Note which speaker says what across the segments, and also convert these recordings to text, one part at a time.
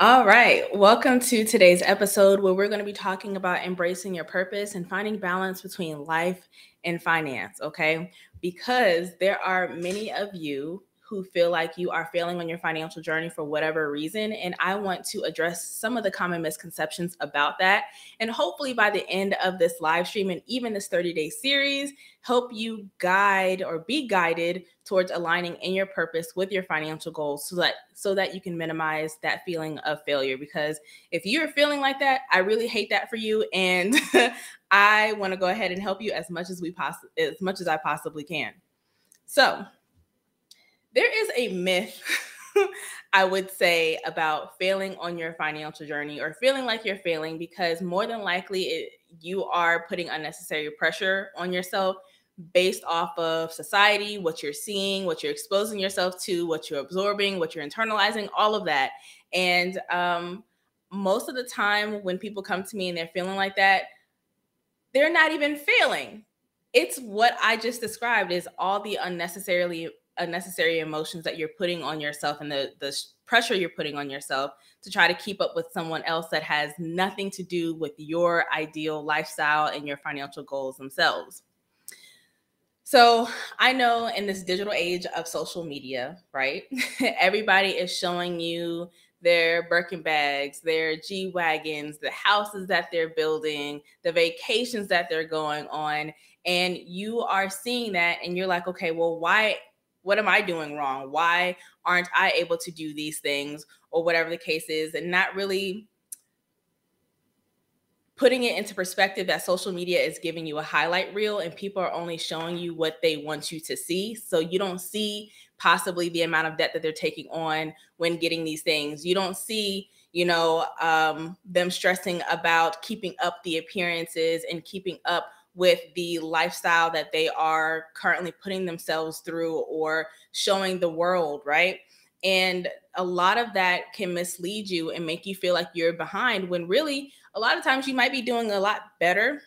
Speaker 1: All right. Welcome to today's episode where we're going to be talking about embracing your purpose and finding balance between life and finance. Okay. Because there are many of you who feel like you are failing on your financial journey for whatever reason. And I want to address some of the common misconceptions about that. And hopefully, by the end of this live stream and even this 30 day series, help you guide or be guided towards aligning in your purpose with your financial goals so that so that you can minimize that feeling of failure because if you're feeling like that i really hate that for you and i want to go ahead and help you as much as we possibly as much as i possibly can so there is a myth I would say about failing on your financial journey or feeling like you're failing because more than likely it, you are putting unnecessary pressure on yourself based off of society, what you're seeing, what you're exposing yourself to, what you're absorbing, what you're internalizing, all of that. And um, most of the time, when people come to me and they're feeling like that, they're not even failing. It's what I just described is all the unnecessarily unnecessary emotions that you're putting on yourself and the the pressure you're putting on yourself to try to keep up with someone else that has nothing to do with your ideal lifestyle and your financial goals themselves. So, I know in this digital age of social media, right? Everybody is showing you their Birkin bags, their G Wagons, the houses that they're building, the vacations that they're going on. And you are seeing that and you're like, okay, well, why what am I doing wrong? Why aren't I able to do these things or whatever the case is? And not really putting it into perspective that social media is giving you a highlight reel and people are only showing you what they want you to see. So you don't see possibly the amount of debt that they're taking on when getting these things. You don't see, you know, um, them stressing about keeping up the appearances and keeping up with the lifestyle that they are currently putting themselves through or showing the world, right? And a lot of that can mislead you and make you feel like you're behind when really a lot of times you might be doing a lot better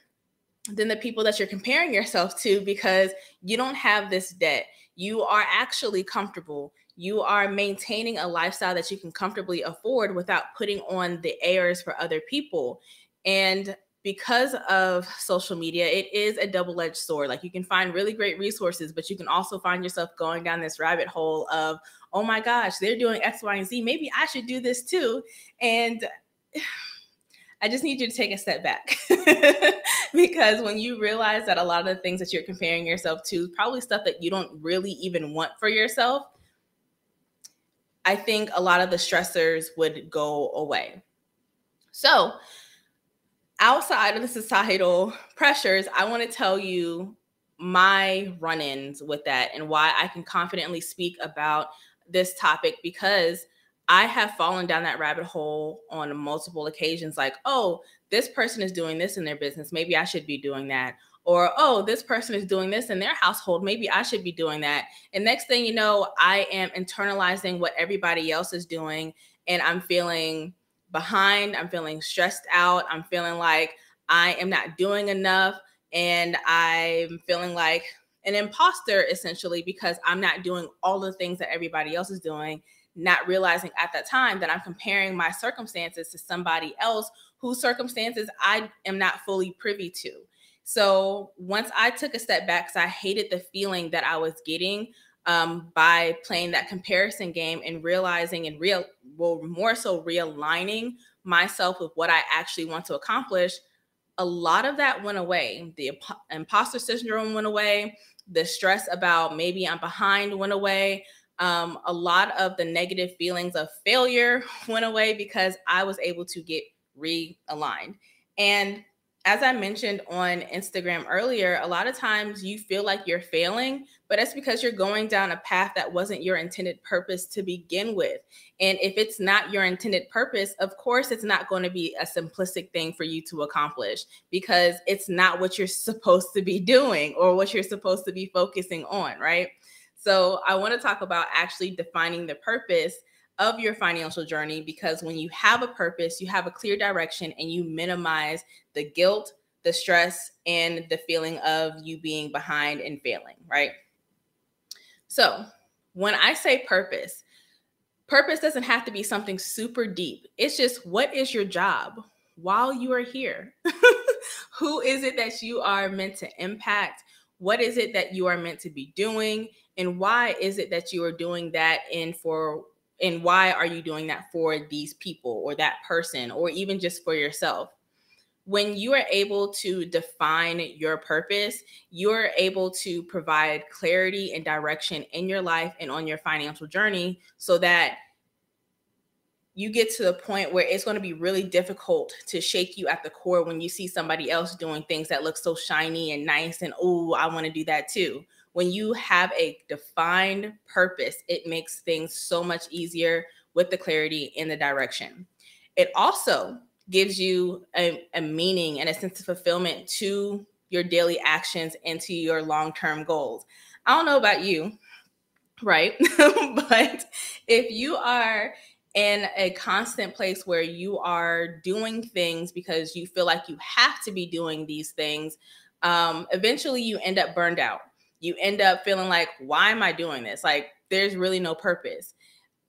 Speaker 1: than the people that you're comparing yourself to because you don't have this debt. You are actually comfortable. You are maintaining a lifestyle that you can comfortably afford without putting on the airs for other people. And because of social media, it is a double edged sword. Like you can find really great resources, but you can also find yourself going down this rabbit hole of, oh my gosh, they're doing X, Y, and Z. Maybe I should do this too. And I just need you to take a step back because when you realize that a lot of the things that you're comparing yourself to probably stuff that you don't really even want for yourself, I think a lot of the stressors would go away. So, outside of the societal pressures, I want to tell you my run ins with that and why I can confidently speak about this topic because I have fallen down that rabbit hole on multiple occasions like, oh, this person is doing this in their business. Maybe I should be doing that. Or, oh, this person is doing this in their household. Maybe I should be doing that. And next thing you know, I am internalizing what everybody else is doing and I'm feeling behind. I'm feeling stressed out. I'm feeling like I am not doing enough. And I'm feeling like an imposter essentially because I'm not doing all the things that everybody else is doing, not realizing at that time that I'm comparing my circumstances to somebody else whose circumstances I am not fully privy to. So once I took a step back, because I hated the feeling that I was getting um, by playing that comparison game and realizing and real, well, more so realigning myself with what I actually want to accomplish, a lot of that went away. The imposter syndrome went away. The stress about maybe I'm behind went away. Um, a lot of the negative feelings of failure went away because I was able to get realigned. And as I mentioned on Instagram earlier, a lot of times you feel like you're failing, but that's because you're going down a path that wasn't your intended purpose to begin with. And if it's not your intended purpose, of course, it's not going to be a simplistic thing for you to accomplish because it's not what you're supposed to be doing or what you're supposed to be focusing on, right? So I want to talk about actually defining the purpose of your financial journey because when you have a purpose, you have a clear direction and you minimize the guilt, the stress, and the feeling of you being behind and failing, right? So, when I say purpose, purpose doesn't have to be something super deep. It's just what is your job while you are here? Who is it that you are meant to impact? What is it that you are meant to be doing? And why is it that you are doing that and for and why are you doing that for these people or that person or even just for yourself? When you are able to define your purpose, you're able to provide clarity and direction in your life and on your financial journey so that you get to the point where it's going to be really difficult to shake you at the core when you see somebody else doing things that look so shiny and nice and oh i want to do that too when you have a defined purpose it makes things so much easier with the clarity and the direction. It also gives you a, a meaning and a sense of fulfillment to your daily actions and to your long-term goals. I don't know about you right? But if you are in a constant place where you are doing things because you feel like you have to be doing these things, um, eventually you end up burned out. You end up feeling like, why am I doing this? Like, there's really no purpose.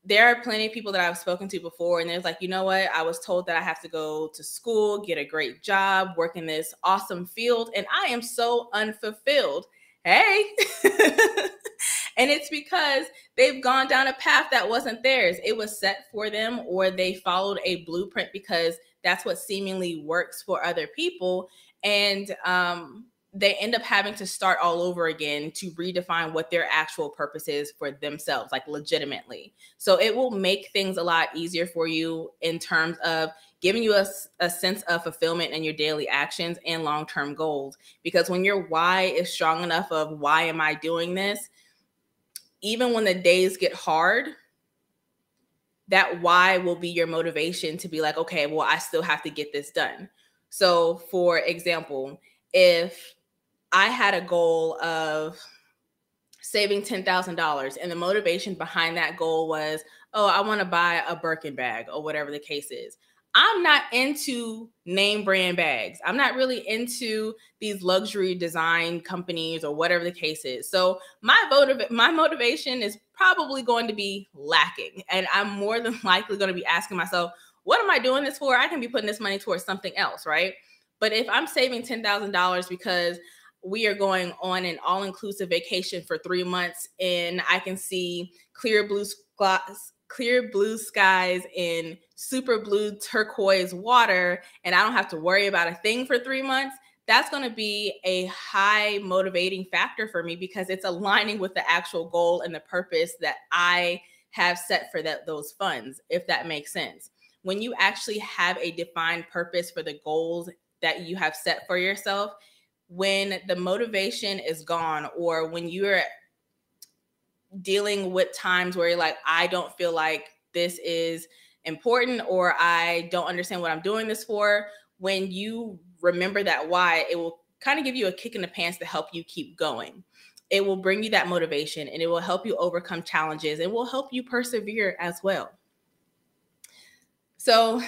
Speaker 1: There are plenty of people that I've spoken to before, and there's like, you know what? I was told that I have to go to school, get a great job, work in this awesome field, and I am so unfulfilled. Hey. And it's because they've gone down a path that wasn't theirs. It was set for them, or they followed a blueprint because that's what seemingly works for other people. And um, they end up having to start all over again to redefine what their actual purpose is for themselves, like legitimately. So it will make things a lot easier for you in terms of giving you a, a sense of fulfillment in your daily actions and long term goals. Because when your why is strong enough of why am I doing this, even when the days get hard, that why will be your motivation to be like, okay, well, I still have to get this done. So, for example, if I had a goal of saving $10,000 and the motivation behind that goal was, oh, I want to buy a Birkin bag or whatever the case is. I'm not into name brand bags. I'm not really into these luxury design companies or whatever the case is. So my motiv- my motivation is probably going to be lacking, and I'm more than likely going to be asking myself, "What am I doing this for? I can be putting this money towards something else, right?" But if I'm saving ten thousand dollars because we are going on an all-inclusive vacation for three months, and I can see clear blue skies clear blue skies in super blue turquoise water and I don't have to worry about a thing for three months, that's going to be a high motivating factor for me because it's aligning with the actual goal and the purpose that I have set for that those funds, if that makes sense. When you actually have a defined purpose for the goals that you have set for yourself, when the motivation is gone or when you're dealing with times where you're like, I don't feel like this is important or I don't understand what I'm doing this for, when you remember that why, it will kind of give you a kick in the pants to help you keep going. It will bring you that motivation and it will help you overcome challenges. It will help you persevere as well. So,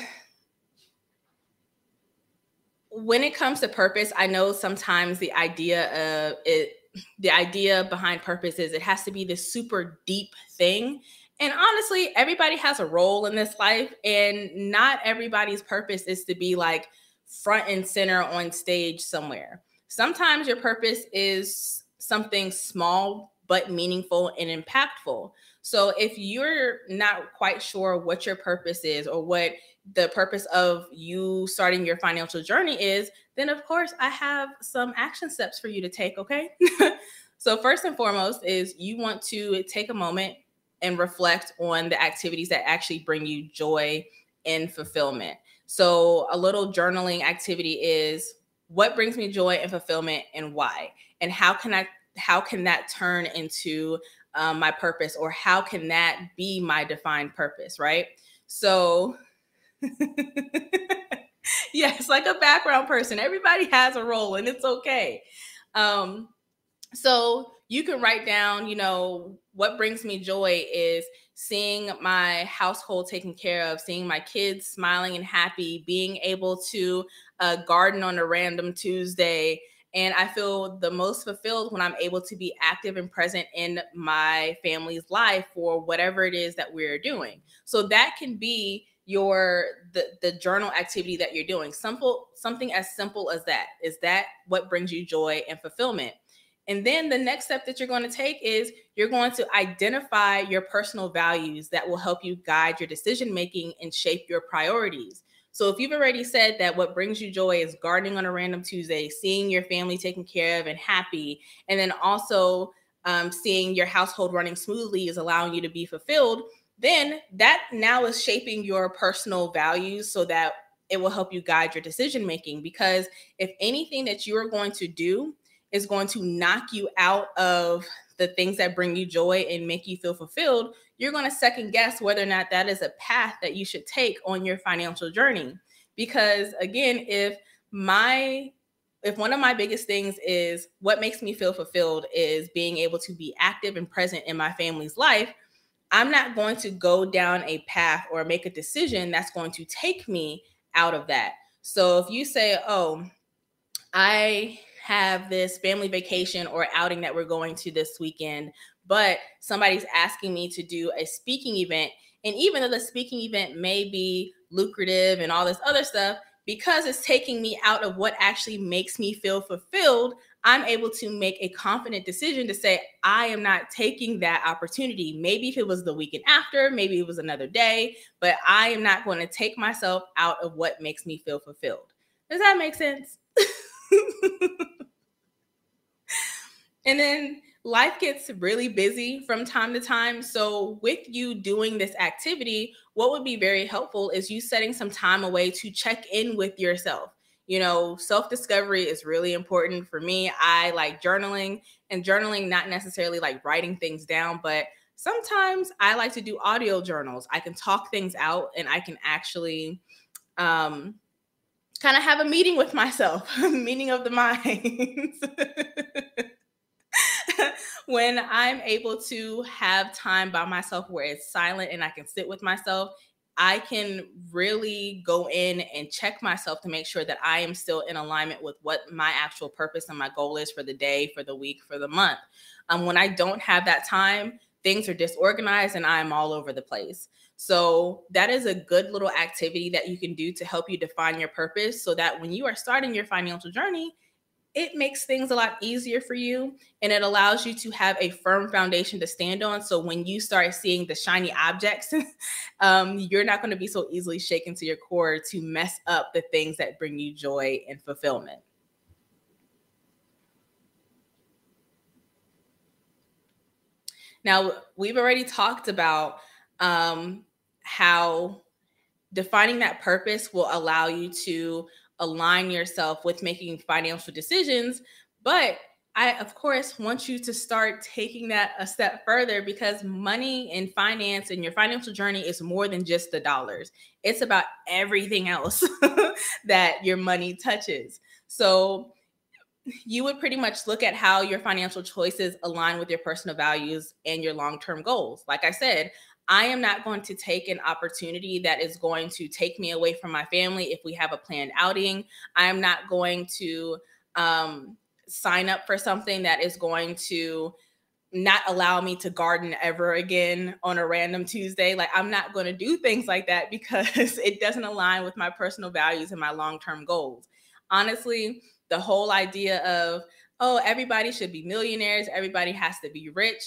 Speaker 1: when it comes to purpose, I know sometimes the idea of it the idea behind purpose is it has to be this super deep thing. And honestly, everybody has a role in this life, and not everybody's purpose is to be like front and center on stage somewhere. Sometimes your purpose is something small but meaningful and impactful. So if you're not quite sure what your purpose is or what the purpose of you starting your financial journey is, then of course I have some action steps for you to take, okay? so first and foremost is you want to take a moment and reflect on the activities that actually bring you joy and fulfillment. So a little journaling activity is what brings me joy and fulfillment and why? And how can I how can that turn into um, my purpose or how can that be my defined purpose, right? So yes, like a background person. Everybody has a role and it's okay. Um, so you can write down, you know, what brings me joy is seeing my household taken care of, seeing my kids smiling and happy, being able to uh, garden on a random Tuesday And I feel the most fulfilled when I'm able to be active and present in my family's life for whatever it is that we're doing. So that can be your the the journal activity that you're doing. Simple something as simple as that. Is that what brings you joy and fulfillment? And then the next step that you're going to take is you're going to identify your personal values that will help you guide your decision making and shape your priorities. So if you've already said that what brings you joy is gardening on a random Tuesday, seeing your family taken care of and happy, and then also um, seeing your household running smoothly is allowing you to be fulfilled, then that now is shaping your personal values so that it will help you guide your decision making. Because if anything that you are going to do is going to knock you out of the things that bring you joy and make you feel fulfilled, you're going to second guess whether or not that is a path that you should take on your financial journey. Because again, if my if one of my biggest things is what makes me feel fulfilled is being able to be active and present in my family's life, I'm not going to go down a path or make a decision that's going to take me out of that. So if you say, "Oh, I have this family vacation or outing that we're going to this weekend, but somebody's asking me to do a speaking event. And even though the speaking event may be lucrative and all this other stuff, because it's taking me out of what actually makes me feel fulfilled, I'm able to make a confident decision to say, I am not taking that opportunity. Maybe if it was the weekend after, maybe it was another day, but I am not going to take myself out of what makes me feel fulfilled. Does that make sense? and then life gets really busy from time to time. So, with you doing this activity, what would be very helpful is you setting some time away to check in with yourself. You know, self discovery is really important for me. I like journaling, and journaling, not necessarily like writing things down, but sometimes I like to do audio journals. I can talk things out and I can actually um, kind of have a meeting with myself, meeting of the minds. when I'm able to have time by myself where it's silent and I can sit with myself, I can really go in and check myself to make sure that I am still in alignment with what my actual purpose and my goal is for the day, for the week, for the month. Um, when I don't have that time, things are disorganized and I'm all over the place. So, that is a good little activity that you can do to help you define your purpose so that when you are starting your financial journey, it makes things a lot easier for you and it allows you to have a firm foundation to stand on. So when you start seeing the shiny objects, um, you're not going to be so easily shaken to your core to mess up the things that bring you joy and fulfillment. Now, we've already talked about um, how defining that purpose will allow you to align yourself with making financial decisions. But I, of course, want you to start taking that a step further because money and finance and your financial journey is more than just the dollars. It's about everything else that your money touches. So, you would pretty much look at how your financial choices align with your personal values and your long term goals. Like I said, I am not going to take an opportunity that is going to take me away from my family if we have a planned outing. I am not going to um, sign up for something that is going to not allow me to garden ever again on a random Tuesday. Like, I'm not going to do things like that because it doesn't align with my personal values and my long term goals. Honestly, the whole idea of, oh, everybody should be millionaires, everybody has to be rich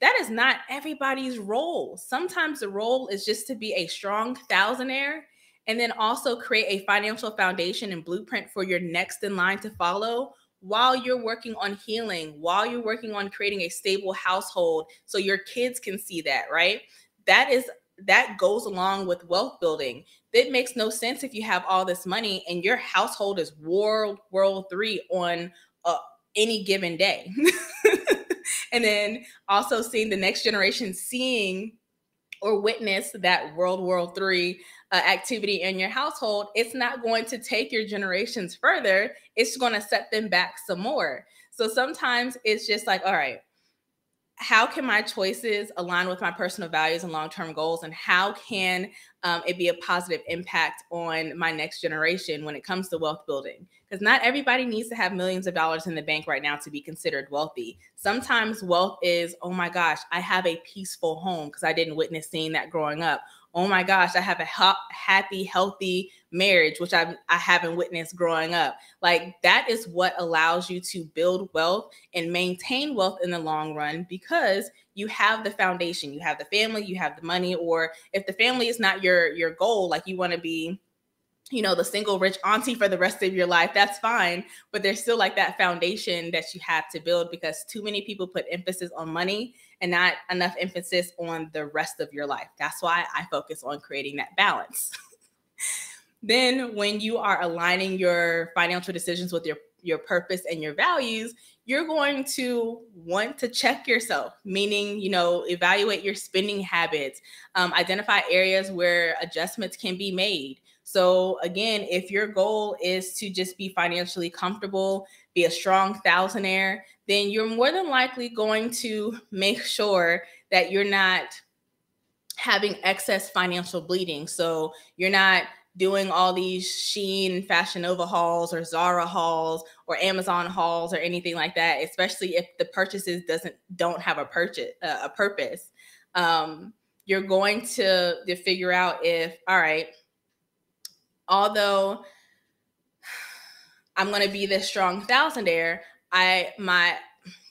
Speaker 1: that is not everybody's role. Sometimes the role is just to be a strong thousandaire and then also create a financial foundation and blueprint for your next in line to follow while you're working on healing, while you're working on creating a stable household so your kids can see that, right? That is that goes along with wealth building. It makes no sense if you have all this money and your household is world world 3 on uh, any given day. and then also seeing the next generation seeing or witness that World War Three uh, activity in your household, it's not going to take your generations further. It's going to set them back some more. So sometimes it's just like, all right, how can my choices align with my personal values and long-term goals and how can um, it be a positive impact on my next generation when it comes to wealth building because not everybody needs to have millions of dollars in the bank right now to be considered wealthy. Sometimes wealth is oh my gosh i have a peaceful home because i didn't witness seeing that growing up. Oh my gosh, I have a ha- happy, healthy marriage, which I, I haven't witnessed growing up. Like that is what allows you to build wealth and maintain wealth in the long run because you have the foundation, you have the family, you have the money, or if the family is not your your goal, like you want to be you know, the single rich auntie for the rest of your life, that's fine. But there's still like that foundation that you have to build because too many people put emphasis on money and not enough emphasis on the rest of your life. That's why I focus on creating that balance. then when you are aligning your financial decisions with your your purpose and your values, you're going to want to check yourself, meaning, you know, evaluate your spending habits, um, identify areas where adjustments can be made. So, again, if your goal is to just be financially comfortable, be a strong thousandaire, then you're more than likely going to make sure that you're not having excess financial bleeding. So, you're not doing all these Shein Fashion Nova hauls or Zara hauls or Amazon hauls or anything like that, especially if the purchases doesn't don't have a purchase uh, a purpose. Um, you're going to, to figure out if all right although I'm going to be this strong thousandaire, I my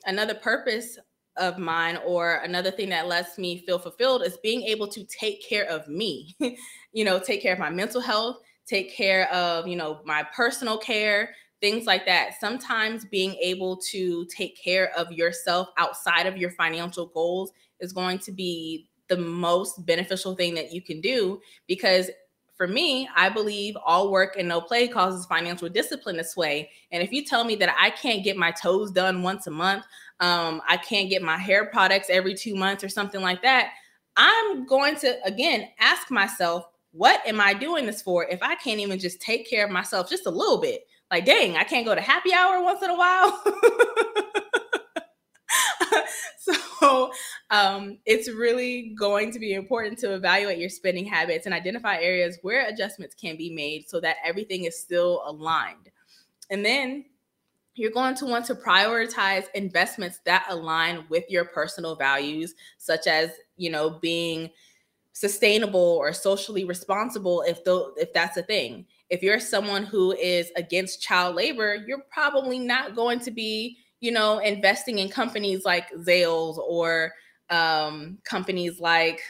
Speaker 1: another purpose of mine or another thing that lets me feel fulfilled is being able to take care of me. you know, take care of my mental health, take care of, you know, my personal care, things like that. Sometimes being able to take care of yourself outside of your financial goals is going to be the most beneficial thing that you can do because for me, I believe all work and no play causes financial discipline to sway. And if you tell me that I can't get my toes done once a month, um, I can't get my hair products every two months or something like that, I'm going to again ask myself, what am I doing this for if I can't even just take care of myself just a little bit? Like, dang, I can't go to happy hour once in a while. so um, it's really going to be important to evaluate your spending habits and identify areas where adjustments can be made so that everything is still aligned. And then you're going to want to prioritize investments that align with your personal values, such as, you know, being sustainable or socially responsible if though if that's a thing. If you're someone who is against child labor, you're probably not going to be you know, investing in companies like Zales or um, companies like,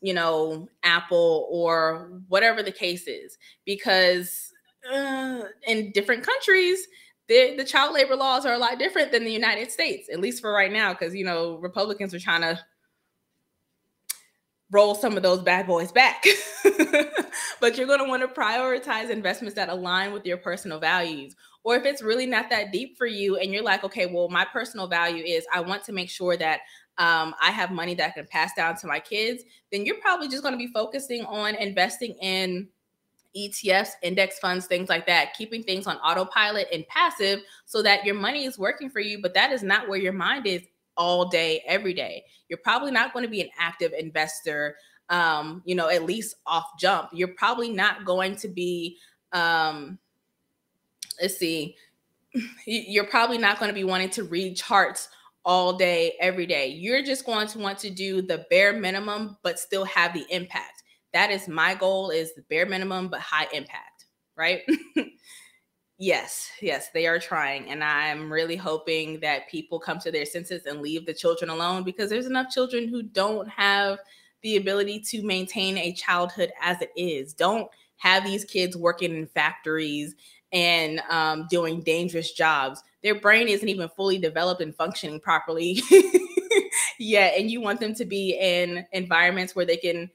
Speaker 1: you know, Apple or whatever the case is, because uh, in different countries, the, the child labor laws are a lot different than the United States, at least for right now, because, you know, Republicans are trying to roll some of those bad boys back. but you're going to want to prioritize investments that align with your personal values. Or if it's really not that deep for you and you're like, okay, well, my personal value is I want to make sure that um, I have money that I can pass down to my kids, then you're probably just going to be focusing on investing in ETFs, index funds, things like that, keeping things on autopilot and passive so that your money is working for you. But that is not where your mind is all day, every day. You're probably not going to be an active investor, um, you know, at least off jump. You're probably not going to be, um, let's see, you're probably not going to be wanting to read charts all day, every day. You're just going to want to do the bare minimum, but still have the impact. That is my goal is the bare minimum, but high impact, right? Yes, yes, they are trying. And I'm really hoping that people come to their senses and leave the children alone because there's enough children who don't have the ability to maintain a childhood as it is. Don't have these kids working in factories and um, doing dangerous jobs. Their brain isn't even fully developed and functioning properly yet. And you want them to be in environments where they can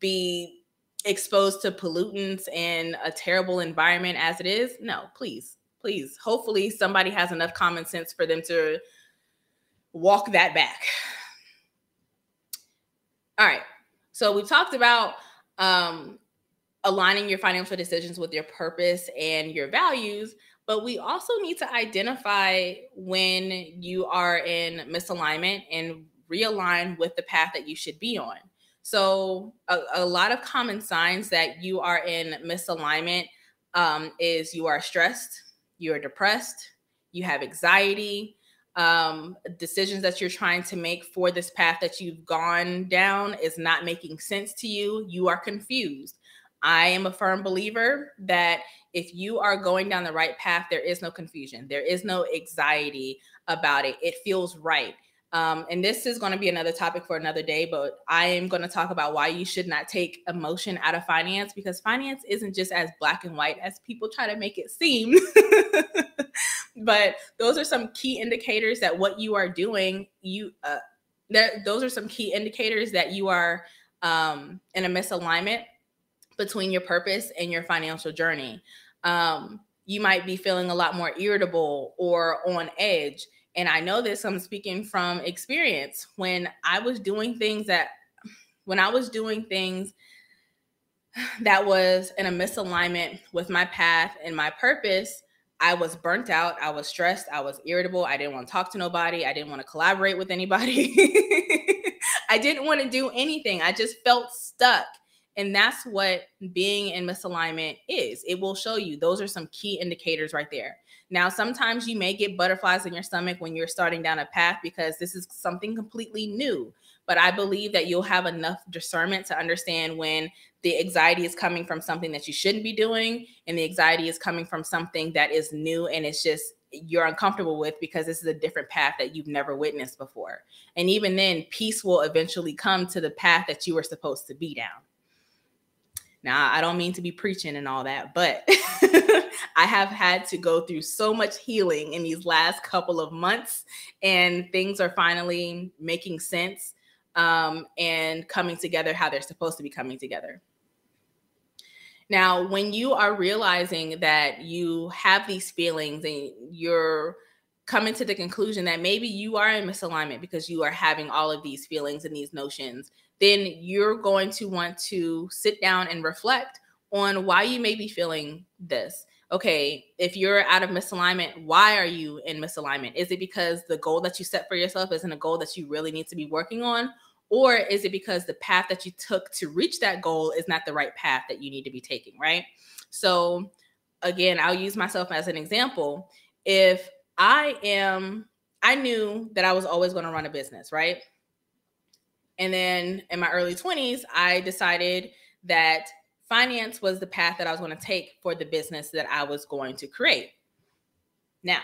Speaker 1: be exposed to pollutants and a terrible environment as it is no please please hopefully somebody has enough common sense for them to walk that back all right so we've talked about um, aligning your financial decisions with your purpose and your values but we also need to identify when you are in misalignment and realign with the path that you should be on. So, a, a lot of common signs that you are in misalignment um, is you are stressed, you are depressed, you have anxiety, um, decisions that you're trying to make for this path that you've gone down is not making sense to you. You are confused. I am a firm believer that if you are going down the right path, there is no confusion, there is no anxiety about it. It feels right. Um, and this is going to be another topic for another day, but I am going to talk about why you should not take emotion out of finance because finance isn't just as black and white as people try to make it seem. but those are some key indicators that what you are doing, you uh, those are some key indicators that you are um, in a misalignment between your purpose and your financial journey. Um, you might be feeling a lot more irritable or on edge and I know this, I'm speaking from experience. When I was doing things that, when I was doing things that was in a misalignment with my path and my purpose, I was burnt out. I was stressed. I was irritable. I didn't want to talk to nobody. I didn't want to collaborate with anybody. I didn't want to do anything. I just felt stuck. And that's what being in misalignment is. It will show you. Those are some key indicators right there. Now, sometimes you may get butterflies in your stomach when you're starting down a path because this is something completely new. But I believe that you'll have enough discernment to understand when the anxiety is coming from something that you shouldn't be doing, and the anxiety is coming from something that is new and it's just you're uncomfortable with because this is a different path that you've never witnessed before. And even then, peace will eventually come to the path that you were supposed to be down. Now, I don't mean to be preaching and all that, but I have had to go through so much healing in these last couple of months, and things are finally making sense um, and coming together how they're supposed to be coming together. Now, when you are realizing that you have these feelings and you're coming to the conclusion that maybe you are in misalignment because you are having all of these feelings and these notions, then you're going to want to sit down and reflect on why you may be feeling this. Okay, if you're out of misalignment, why are you in misalignment? Is it because the goal that you set for yourself isn't a goal that you really need to be working on? Or is it because the path that you took to reach that goal is not the right path that you need to be taking, right? So, again, I'll use myself as an example. If I am, I knew that I was always going to run a business, right? And then in my early 20s, I decided that finance was the path that I was going to take for the business that I was going to create. Now,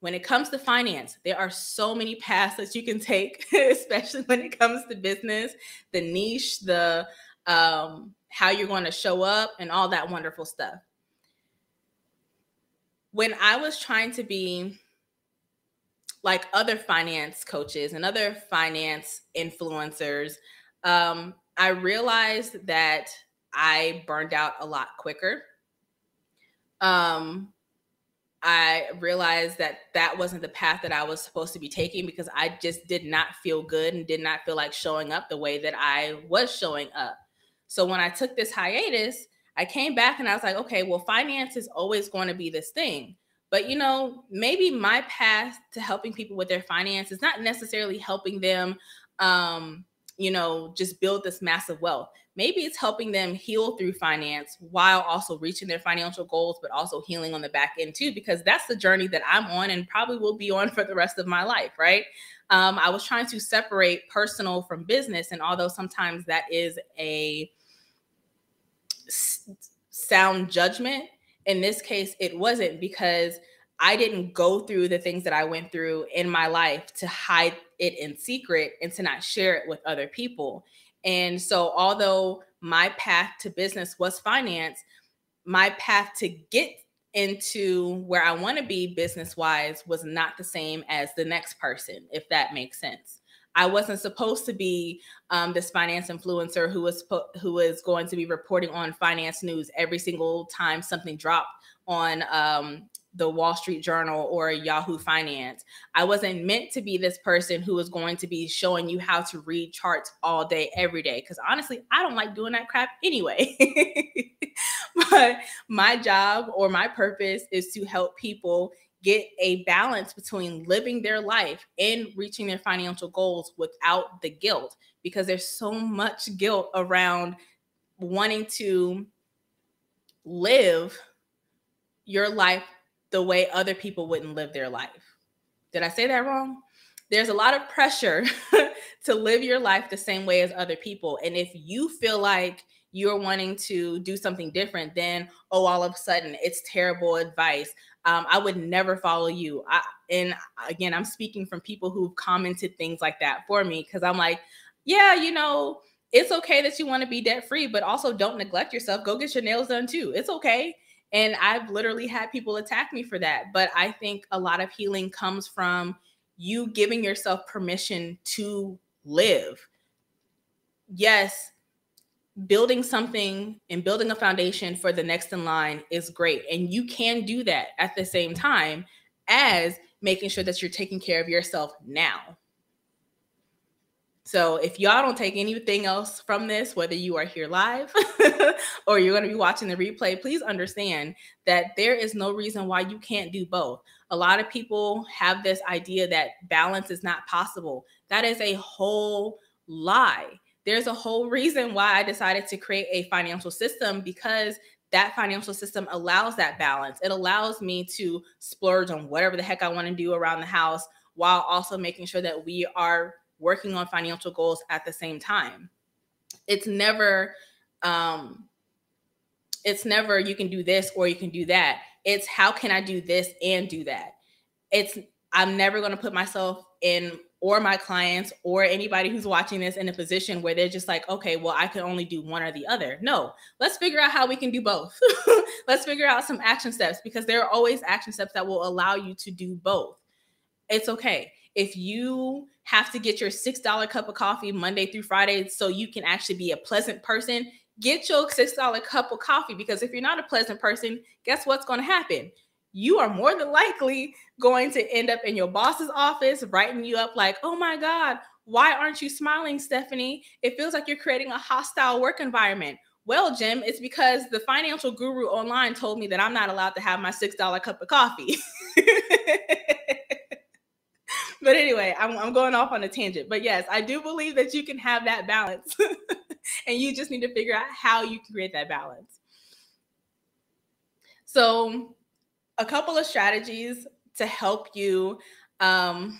Speaker 1: when it comes to finance, there are so many paths that you can take, especially when it comes to business, the niche, the um, how you're going to show up, and all that wonderful stuff. When I was trying to be like other finance coaches and other finance influencers, um, I realized that I burned out a lot quicker. Um, I realized that that wasn't the path that I was supposed to be taking because I just did not feel good and did not feel like showing up the way that I was showing up. So when I took this hiatus, I came back and I was like, okay, well, finance is always going to be this thing. But you know, maybe my path to helping people with their finance is not necessarily helping them um, you know, just build this massive wealth. Maybe it's helping them heal through finance while also reaching their financial goals, but also healing on the back end too, because that's the journey that I'm on and probably will be on for the rest of my life, right? Um, I was trying to separate personal from business, and although sometimes that is a sound judgment, in this case, it wasn't because I didn't go through the things that I went through in my life to hide it in secret and to not share it with other people. And so, although my path to business was finance, my path to get into where I want to be business wise was not the same as the next person, if that makes sense. I wasn't supposed to be um, this finance influencer who was who was going to be reporting on finance news every single time something dropped on um, the Wall Street Journal or Yahoo Finance. I wasn't meant to be this person who was going to be showing you how to read charts all day, every day. Because honestly, I don't like doing that crap anyway. but my job or my purpose is to help people get a balance between living their life and reaching their financial goals without the guilt because there's so much guilt around wanting to live your life the way other people wouldn't live their life. Did I say that wrong? There's a lot of pressure to live your life the same way as other people. And if you feel like you're wanting to do something different, then oh, all of a sudden it's terrible advice. Um, I would never follow you. I, and again, I'm speaking from people who've commented things like that for me because I'm like, yeah, you know, it's okay that you want to be debt free, but also don't neglect yourself. Go get your nails done too. It's okay. And I've literally had people attack me for that. But I think a lot of healing comes from you giving yourself permission to live. Yes, building something and building a foundation for the next in line is great. And you can do that at the same time as making sure that you're taking care of yourself now. So if y'all don't take anything else from this, whether you are here live or you're going to be watching the replay, please understand that there is no reason why you can't do both. A lot of people have this idea that balance is not possible. That is a whole lie. There's a whole reason why I decided to create a financial system because that financial system allows that balance. It allows me to splurge on whatever the heck I want to do around the house while also making sure that we are working on financial goals at the same time. It's never um it's never you can do this or you can do that. It's how can I do this and do that. It's I'm never going to put myself in or my clients or anybody who's watching this in a position where they're just like, okay, well, I can only do one or the other. No, let's figure out how we can do both. let's figure out some action steps because there are always action steps that will allow you to do both. It's okay. If you have to get your $6 cup of coffee Monday through Friday so you can actually be a pleasant person, get your $6 cup of coffee because if you're not a pleasant person, guess what's going to happen? You are more than likely going to end up in your boss's office writing you up like, oh my God, why aren't you smiling, Stephanie? It feels like you're creating a hostile work environment. Well, Jim, it's because the financial guru online told me that I'm not allowed to have my $6 cup of coffee. but anyway, I'm, I'm going off on a tangent. But yes, I do believe that you can have that balance. and you just need to figure out how you can create that balance. So, a couple of strategies to help you um,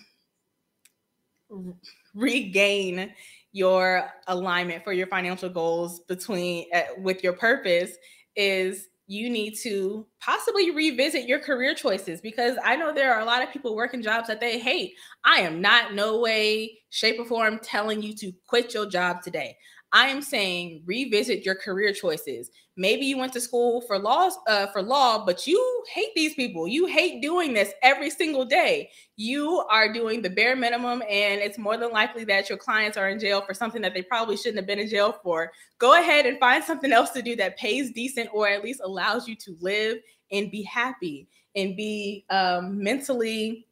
Speaker 1: regain your alignment for your financial goals between uh, with your purpose is you need to possibly revisit your career choices because I know there are a lot of people working jobs that they hate. I am not no way, shape, or form telling you to quit your job today. I am saying revisit your career choices. Maybe you went to school for law, uh, for law, but you hate these people. You hate doing this every single day. You are doing the bare minimum, and it's more than likely that your clients are in jail for something that they probably shouldn't have been in jail for. Go ahead and find something else to do that pays decent, or at least allows you to live and be happy and be um, mentally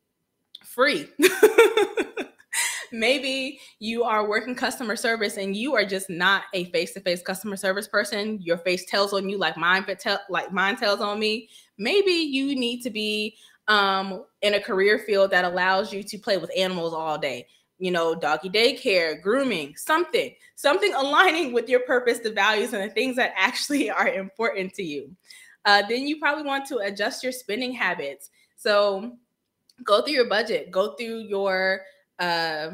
Speaker 1: free. maybe you are working customer service and you are just not a face-to-face customer service person. Your face tells on you like mine like mine tells on me. Maybe you need to be um, in a career field that allows you to play with animals all day. You know doggy daycare grooming something something aligning with your purpose the values and the things that actually are important to you. Uh, then you probably want to adjust your spending habits. So go through your budget go through your uh,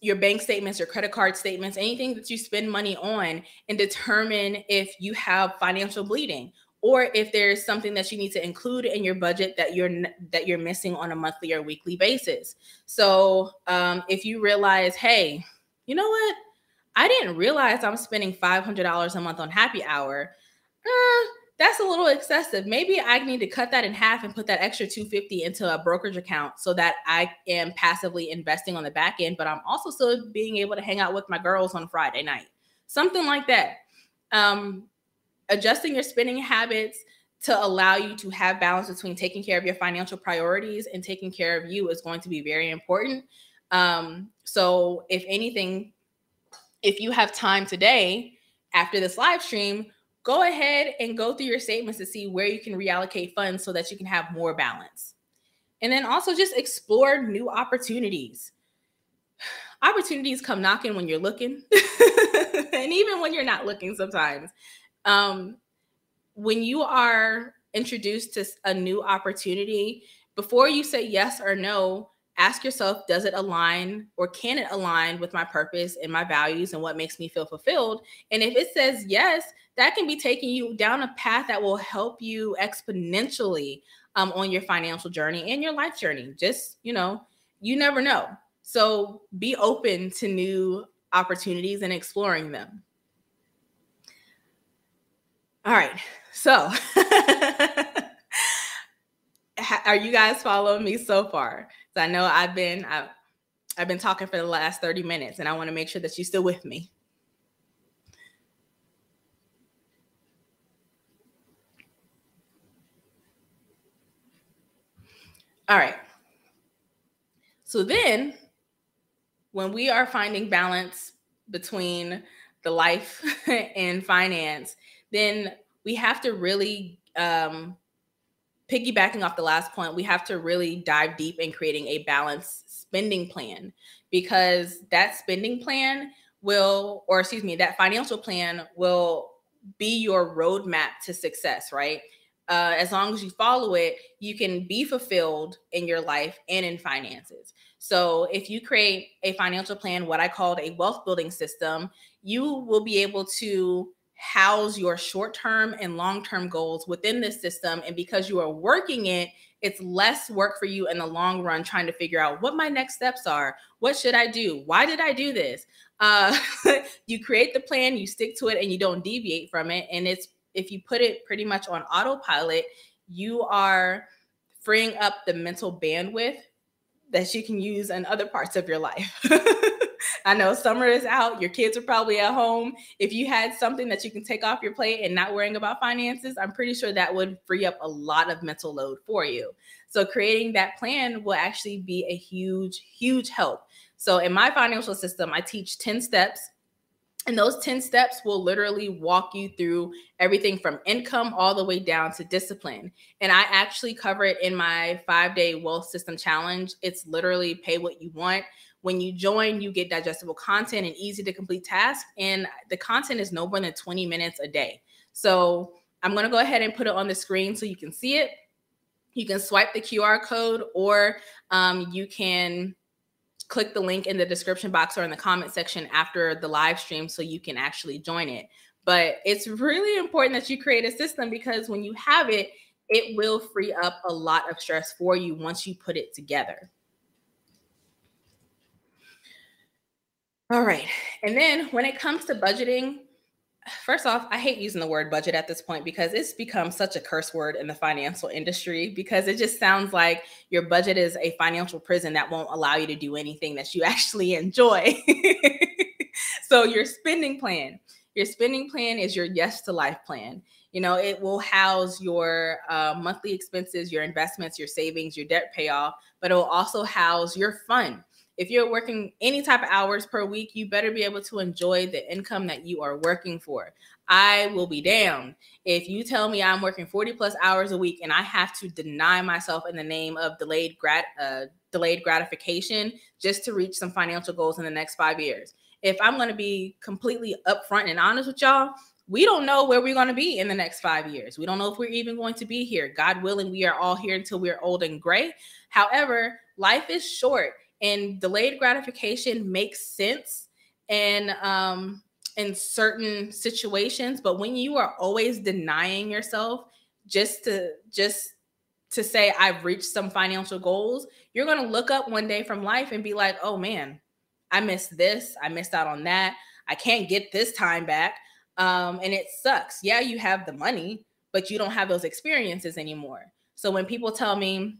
Speaker 1: your bank statements, your credit card statements, anything that you spend money on, and determine if you have financial bleeding or if there's something that you need to include in your budget that you're that you're missing on a monthly or weekly basis. So um, if you realize, hey, you know what, I didn't realize I'm spending five hundred dollars a month on happy hour. Uh, that's a little excessive. Maybe I need to cut that in half and put that extra 250 into a brokerage account so that I am passively investing on the back end, but I'm also still being able to hang out with my girls on Friday night. Something like that. Um, adjusting your spending habits to allow you to have balance between taking care of your financial priorities and taking care of you is going to be very important. Um, so, if anything, if you have time today after this live stream, go ahead and go through your statements to see where you can reallocate funds so that you can have more balance. And then also just explore new opportunities. Opportunities come knocking when you're looking, and even when you're not looking sometimes. Um, when you are introduced to a new opportunity, before you say yes or no, ask yourself does it align or can it align with my purpose and my values and what makes me feel fulfilled? And if it says yes that can be taking you down a path that will help you exponentially um, on your financial journey and your life journey. Just you know you never know. So be open to new opportunities and exploring them. All right. So are you guys following me so far so I know I've been I've, I've been talking for the last 30 minutes and I want to make sure that you're still with me. All right. So then when we are finding balance between the life and finance, then we have to really um, piggybacking off the last point, we have to really dive deep in creating a balanced spending plan because that spending plan will, or excuse me, that financial plan will be your roadmap to success, right? Uh, as long as you follow it, you can be fulfilled in your life and in finances. So, if you create a financial plan, what I called a wealth building system, you will be able to house your short term and long term goals within this system. And because you are working it, it's less work for you in the long run trying to figure out what my next steps are. What should I do? Why did I do this? Uh, you create the plan, you stick to it, and you don't deviate from it. And it's if you put it pretty much on autopilot, you are freeing up the mental bandwidth that you can use in other parts of your life. I know summer is out, your kids are probably at home. If you had something that you can take off your plate and not worrying about finances, I'm pretty sure that would free up a lot of mental load for you. So, creating that plan will actually be a huge, huge help. So, in my financial system, I teach 10 steps. And those 10 steps will literally walk you through everything from income all the way down to discipline. And I actually cover it in my five day wealth system challenge. It's literally pay what you want. When you join, you get digestible content and easy to complete tasks. And the content is no more than 20 minutes a day. So I'm going to go ahead and put it on the screen so you can see it. You can swipe the QR code or um, you can click the link in the description box or in the comment section after the live stream so you can actually join it. But it's really important that you create a system because when you have it, it will free up a lot of stress for you once you put it together. All right. And then when it comes to budgeting, first off, I hate using the word budget at this point because it's become such a curse word in the financial industry because it just sounds like your budget is a financial prison that won't allow you to do anything that you actually enjoy. so, your spending plan, your spending plan is your yes to life plan. You know, it will house your uh, monthly expenses, your investments, your savings, your debt payoff, but it will also house your fun if you're working any type of hours per week, you better be able to enjoy the income that you are working for. I will be damned if you tell me I'm working 40 plus hours a week and I have to deny myself in the name of delayed grat uh, delayed gratification just to reach some financial goals in the next five years. If I'm going to be completely upfront and honest with y'all, we don't know where we're going to be in the next five years. We don't know if we're even going to be here. God willing, we are all here until we're old and gray. However, life is short and delayed gratification makes sense and um in certain situations but when you are always denying yourself just to just to say i've reached some financial goals you're going to look up one day from life and be like oh man i missed this i missed out on that i can't get this time back um, and it sucks. Yeah you have the money but you don't have those experiences anymore. So when people tell me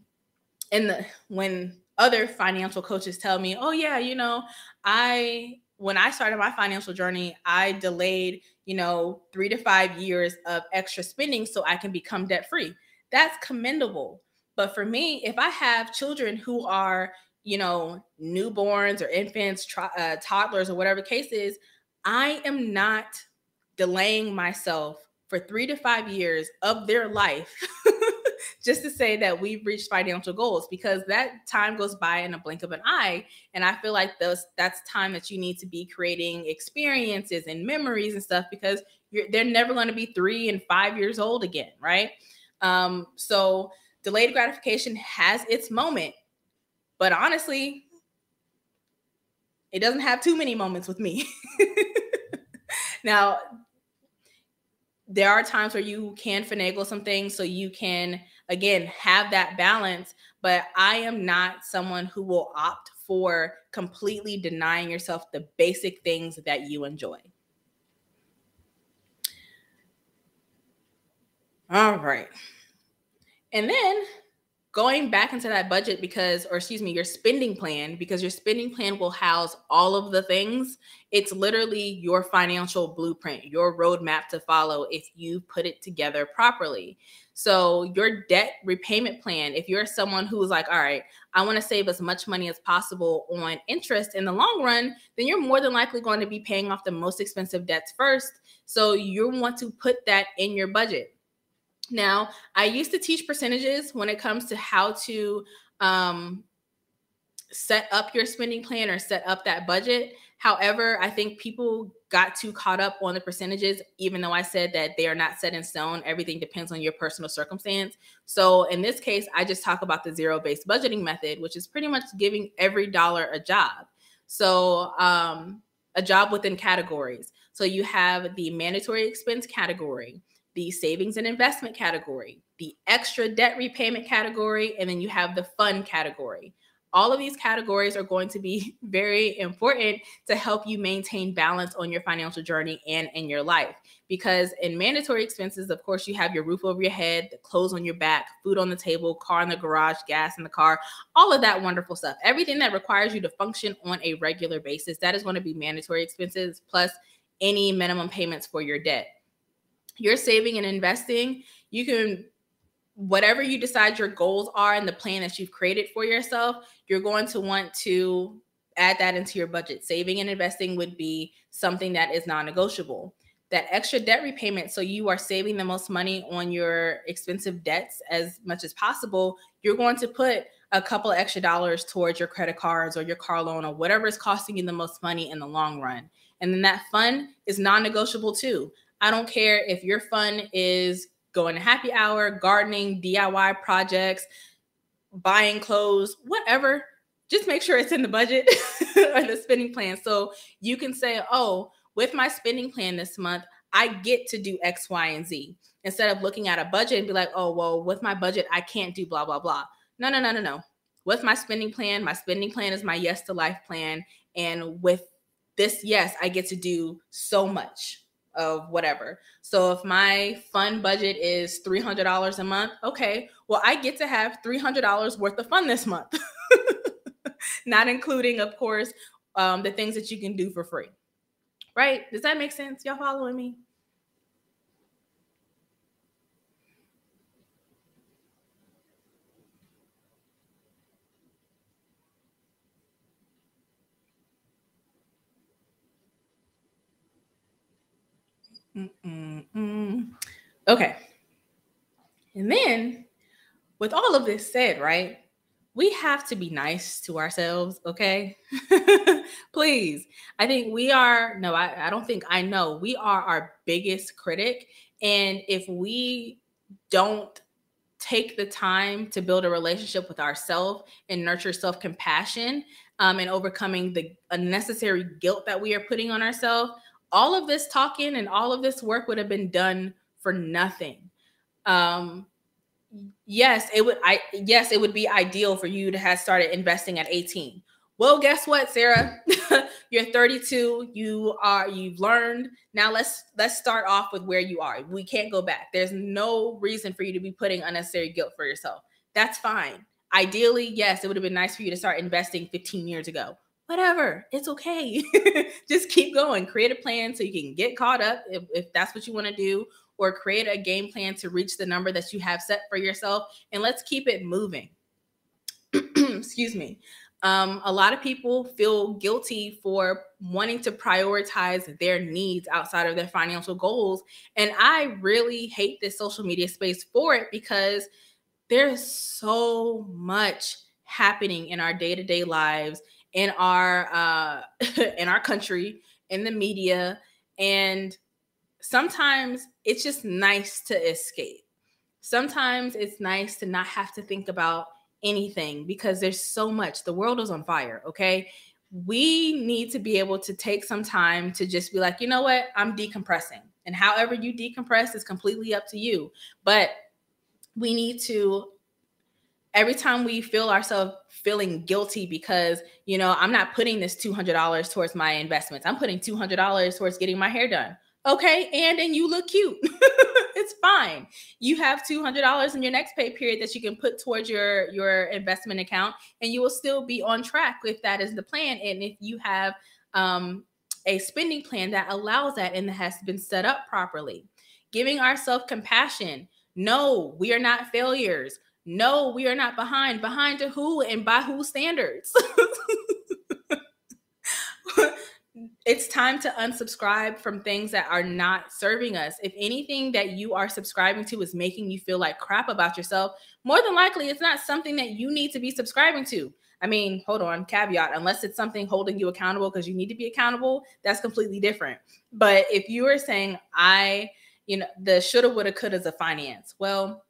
Speaker 1: in the when other financial coaches tell me, oh, yeah, you know, I, when I started my financial journey, I delayed, you know, three to five years of extra spending so I can become debt free. That's commendable. But for me, if I have children who are, you know, newborns or infants, uh, toddlers, or whatever the case is, I am not delaying myself for three to five years of their life just to say that we've reached financial goals because that time goes by in a blink of an eye. And i feel like those that's time that you need to be creating experiences and memories and stuff because they're never going to be three and five years old again right? Um so delayed gratification has its moment but honestly it doesn't have too many moments with me. Now there are times where you can finagle some things so you can again have that balance but i am not someone who will opt for completely denying yourself the basic things that you enjoy. All right. And then going back into that budget because or excuse me your spending plan because your spending plan will house all of the things. It's literally your financial blueprint your roadmap to follow if you put it together properly. So your debt repayment plan if you're someone who's like all right i want to save as much money as possible on interest in the long run then you're more than likely going to be paying off the most expensive debts first. So you want to put that in your budget now, I used to teach percentages when it comes to how to um, set up your spending plan or set up that budget. However, I think people got too caught up on the percentages, even though I said that they are not set in stone. Everything depends on your personal circumstance. So, in this case, I just talk about the zero based budgeting method, which is pretty much giving every dollar a job. So, um, a job within categories. So, you have the mandatory expense category the savings and investment category, the extra debt repayment category, and then you have the fun category. All of these categories are going to be very important to help you maintain balance on your financial journey and in your life. Because in mandatory expenses, of course, you have your roof over your head, the clothes on your back, food on the table, car in the garage, gas in the car, all of that wonderful stuff. Everything that requires you to function on a regular basis, that is going to be mandatory expenses plus any minimum payments for your debt you're saving and investing, you can whatever you decide your goals are and the plan that you've created for yourself, you're going to want to add that into your budget. Saving and investing would be something that is non-negotiable. That extra debt repayment, so you are saving the most money on your expensive debts as much as possible. You're going to put a couple extra dollars towards your credit cards or your car loan or whatever is costing you the most money in the long run. And then that fund is non negotiable too. I don't care if your fun is going to happy hour, gardening, DIY projects, buying clothes, whatever. Just make sure it's in the budget or the spending plan. So you can say, oh, with my spending plan this month, I get to do X, Y, and Z instead of looking at a budget and be like, oh, well, with my budget, I can't do blah, blah, blah. No, no, no, no, no. With my spending plan, my spending plan is my yes to life plan. And with this yes, I get to do so much of whatever. So if my fun budget is $300 a month, okay, well, I get to have $300 worth of fun this month. Not including, of course, um, the things that you can do for free. Right? Does that make sense? Y'all following me? Mm-mm-mm. Okay. And then, with all of this said, right, we have to be nice to ourselves, okay? Please. I think we are, no, I, I don't think I know. We are our biggest critic. And if we don't take the time to build a relationship with ourselves and nurture self compassion um, and overcoming the unnecessary guilt that we are putting on ourselves, all of this talking and all of this work would have been done for nothing. Um, yes, it would. I yes, it would be ideal for you to have started investing at 18. Well, guess what, Sarah? You're 32. You are you've learned. Now let's let's start off with where you are. We can't go back. There's no reason for you to be putting unnecessary guilt for yourself. That's fine. Ideally, yes, it would have been nice for you to start investing 15 years ago whatever it's okay just keep going create a plan so you can get caught up if, if that's what you want to do or create a game plan to reach the number that you have set for yourself and let's keep it moving excuse me Um, a lot of people feel guilty for wanting to prioritize their needs outside of their financial goals. And I really hate this social media space for it because there's so much happening in our day-to-day lives in our uh in our country in the media and sometimes it's just nice to escape. Sometimes it's nice to not have to think about anything because there's so much. The world is on fire okay? We need to be able to take some time to just be like you know what? I'm decompressing. And however you decompress is completely up to you. But we need to every time we feel ourselves feeling guilty because you know i'm not putting this $200 towards my investments. I'm putting $200 towards getting my hair done okay and and you look cute. It's fine. You have $200 in your next pay period that you can put towards your your investment account and you will still be on track if that is the plan. And if you have um, a spending plan that allows that and that has been set up properly. Giving ourselves compassion. No we are not failures. No, we are not behind. Behind to who and by whose standards? it's time to unsubscribe from things that are not serving us. If anything that you are subscribing to is making you feel like crap about yourself, more than likely it's not something that you need to be subscribing to. I mean, hold on, caveat, unless it's something holding you accountable because you need to be accountable, that's completely different. But if you are saying, I, you know, the shoulda, woulda, coulda is a finance, well,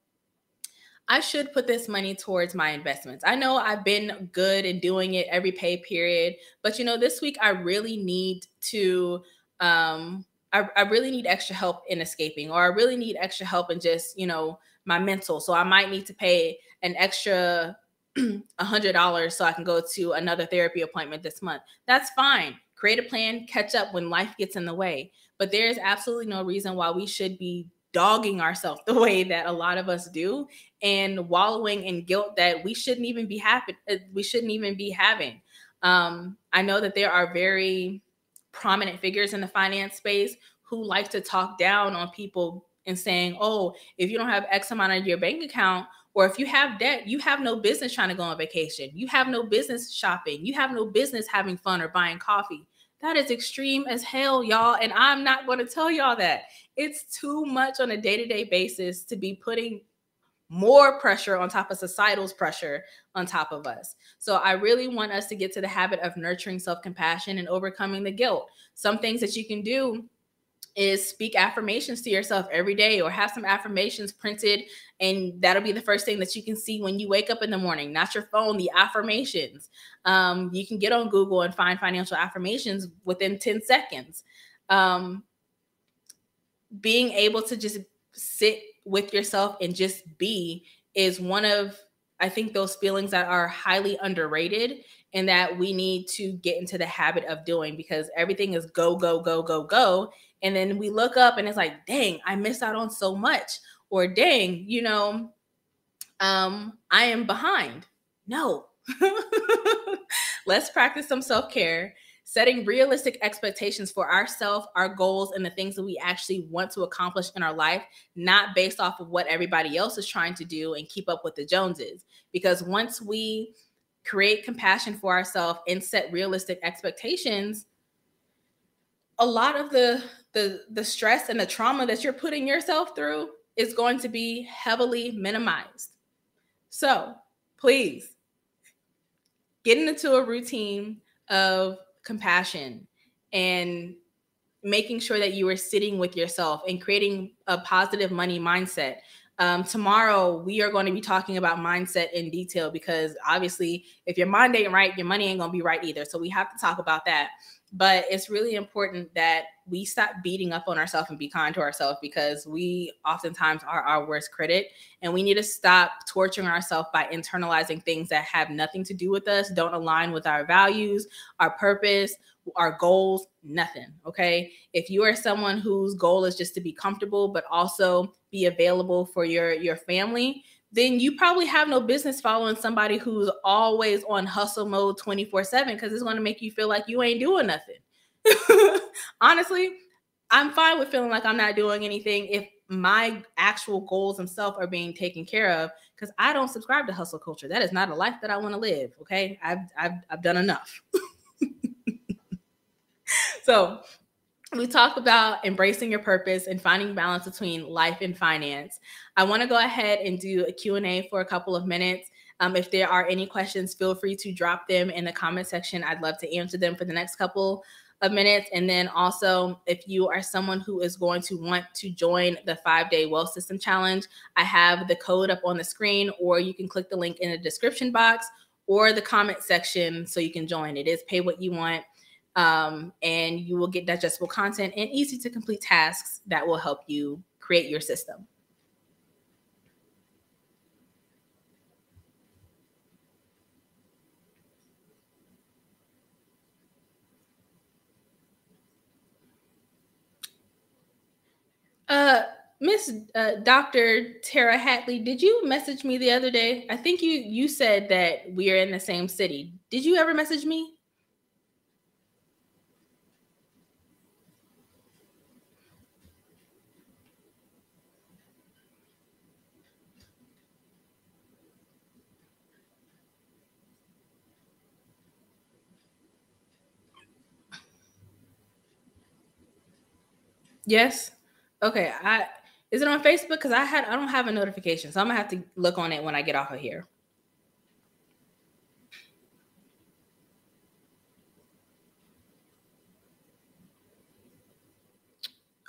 Speaker 1: I should put this money towards my investments. I know I've been good in doing it every pay period, but you know, this week I really need to um I, I really need extra help in escaping, or I really need extra help in just, you know, my mental. So I might need to pay an extra hundred dollars so I can go to another therapy appointment this month. That's fine. Create a plan, catch up when life gets in the way. But there's absolutely no reason why we should be dogging ourselves the way that a lot of us do and wallowing in guilt that we shouldn't even be happy uh, we shouldn't even be having. Um, i know that there are very prominent figures in the finance space who like to talk down on people and saying oh if you don't have x amount of your bank account or if you have debt you have no business trying to go on vacation. You have no business shopping. You have no business having fun or buying coffee that is extreme as hell, y'all. And I'm not going to tell y'all that. It's too much on a day to day basis to be putting more pressure on top of societal's pressure on top of us. So I really want us to get to the habit of nurturing self compassion and overcoming the guilt. Some things that you can do is speak affirmations to yourself every day or have some affirmations printed and that'll be the first thing that you can see when you wake up in the morning not your phone the affirmations. Um, you can get on google and find financial affirmations within 10 seconds. Um, being able to just sit with yourself and just be is one of i think those feelings that are highly underrated and that we need to get into the habit of doing because everything is go go go go go and then we look up and it's like, dang, I missed out on so much. Or dang, you know, um, I am behind. No. Let's practice some self-care, setting realistic expectations for ourselves, our goals, and the things that we actually want to accomplish in our life, not based off of what everybody else is trying to do and keep up with the Joneses. Because once we create compassion for ourselves and set realistic expectations, a lot of the the the stress and the trauma that you're putting yourself through is going to be heavily minimized. So, please get into a routine of compassion and making sure that you are sitting with yourself and creating a positive money mindset. Um, tomorrow, we are going to be talking about mindset in detail because obviously, if your mind ain't right, your money ain't going to be right either. So, we have to talk about that but it's really important that we stop beating up on ourselves and be kind to ourselves because we oftentimes are our worst critic. And we need to stop torturing ourselves by internalizing things that have nothing to do with us don't align with our values our purpose our goals nothing okay? If you are someone whose goal is just to be comfortable but also be available for your your family then you probably have no business following somebody who's always on hustle mode 24 7 because it's going to make you feel like you ain't doing nothing. Honestly, I'm fine with feeling like I'm not doing anything if my actual goals themselves are being taken care of because I don't subscribe to hustle culture. That is not a life that I want to live. Okay. I've, I've, I've done enough. so we talk about embracing your purpose and finding balance between life and finance. I want to go ahead and do a Q&A for a couple of minutes. Um, if there are any questions, feel free to drop them in the comment section. I'd love to answer them for the next couple of minutes. And then also, if you are someone who is going to want to join the five day wealth system challenge, I have the code up on the screen, or you can click the link in the description box or the comment section so you can join. It is pay what you want. Um, and you will get digestible content and easy to complete tasks that will help you create your system. Uh, Miss uh, Dr. Tara Hatley, did you message me the other day? I think you you said that we are in the same city. Did you ever message me? Yes. Okay, I is it on Facebook? Because I had I don't have a notification, so I'm gonna have to look on it when I get off of here.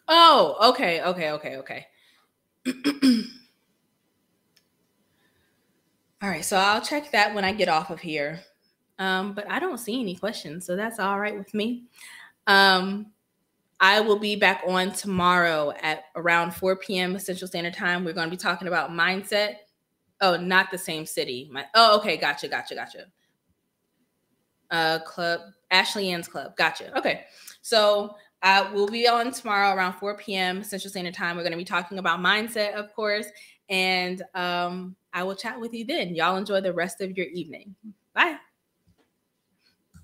Speaker 1: Oh, okay, okay, okay, okay. all right, so I'll check that when I get off of here. Um, but I don't see any questions, so that's all right with me. Um, I will be back on tomorrow at around 4 p.m. Central Standard Time. We're going to be talking about mindset. Oh, not the same city. My, oh, okay. Gotcha. Gotcha. Gotcha. Uh, club, Ashley Ann's Club. Gotcha. Okay. So uh, we'll be on tomorrow around 4 p.m. Central Standard Time. We're going to be talking about mindset, of course. And um, I will chat with you then. Y'all enjoy the rest of your evening. Bye.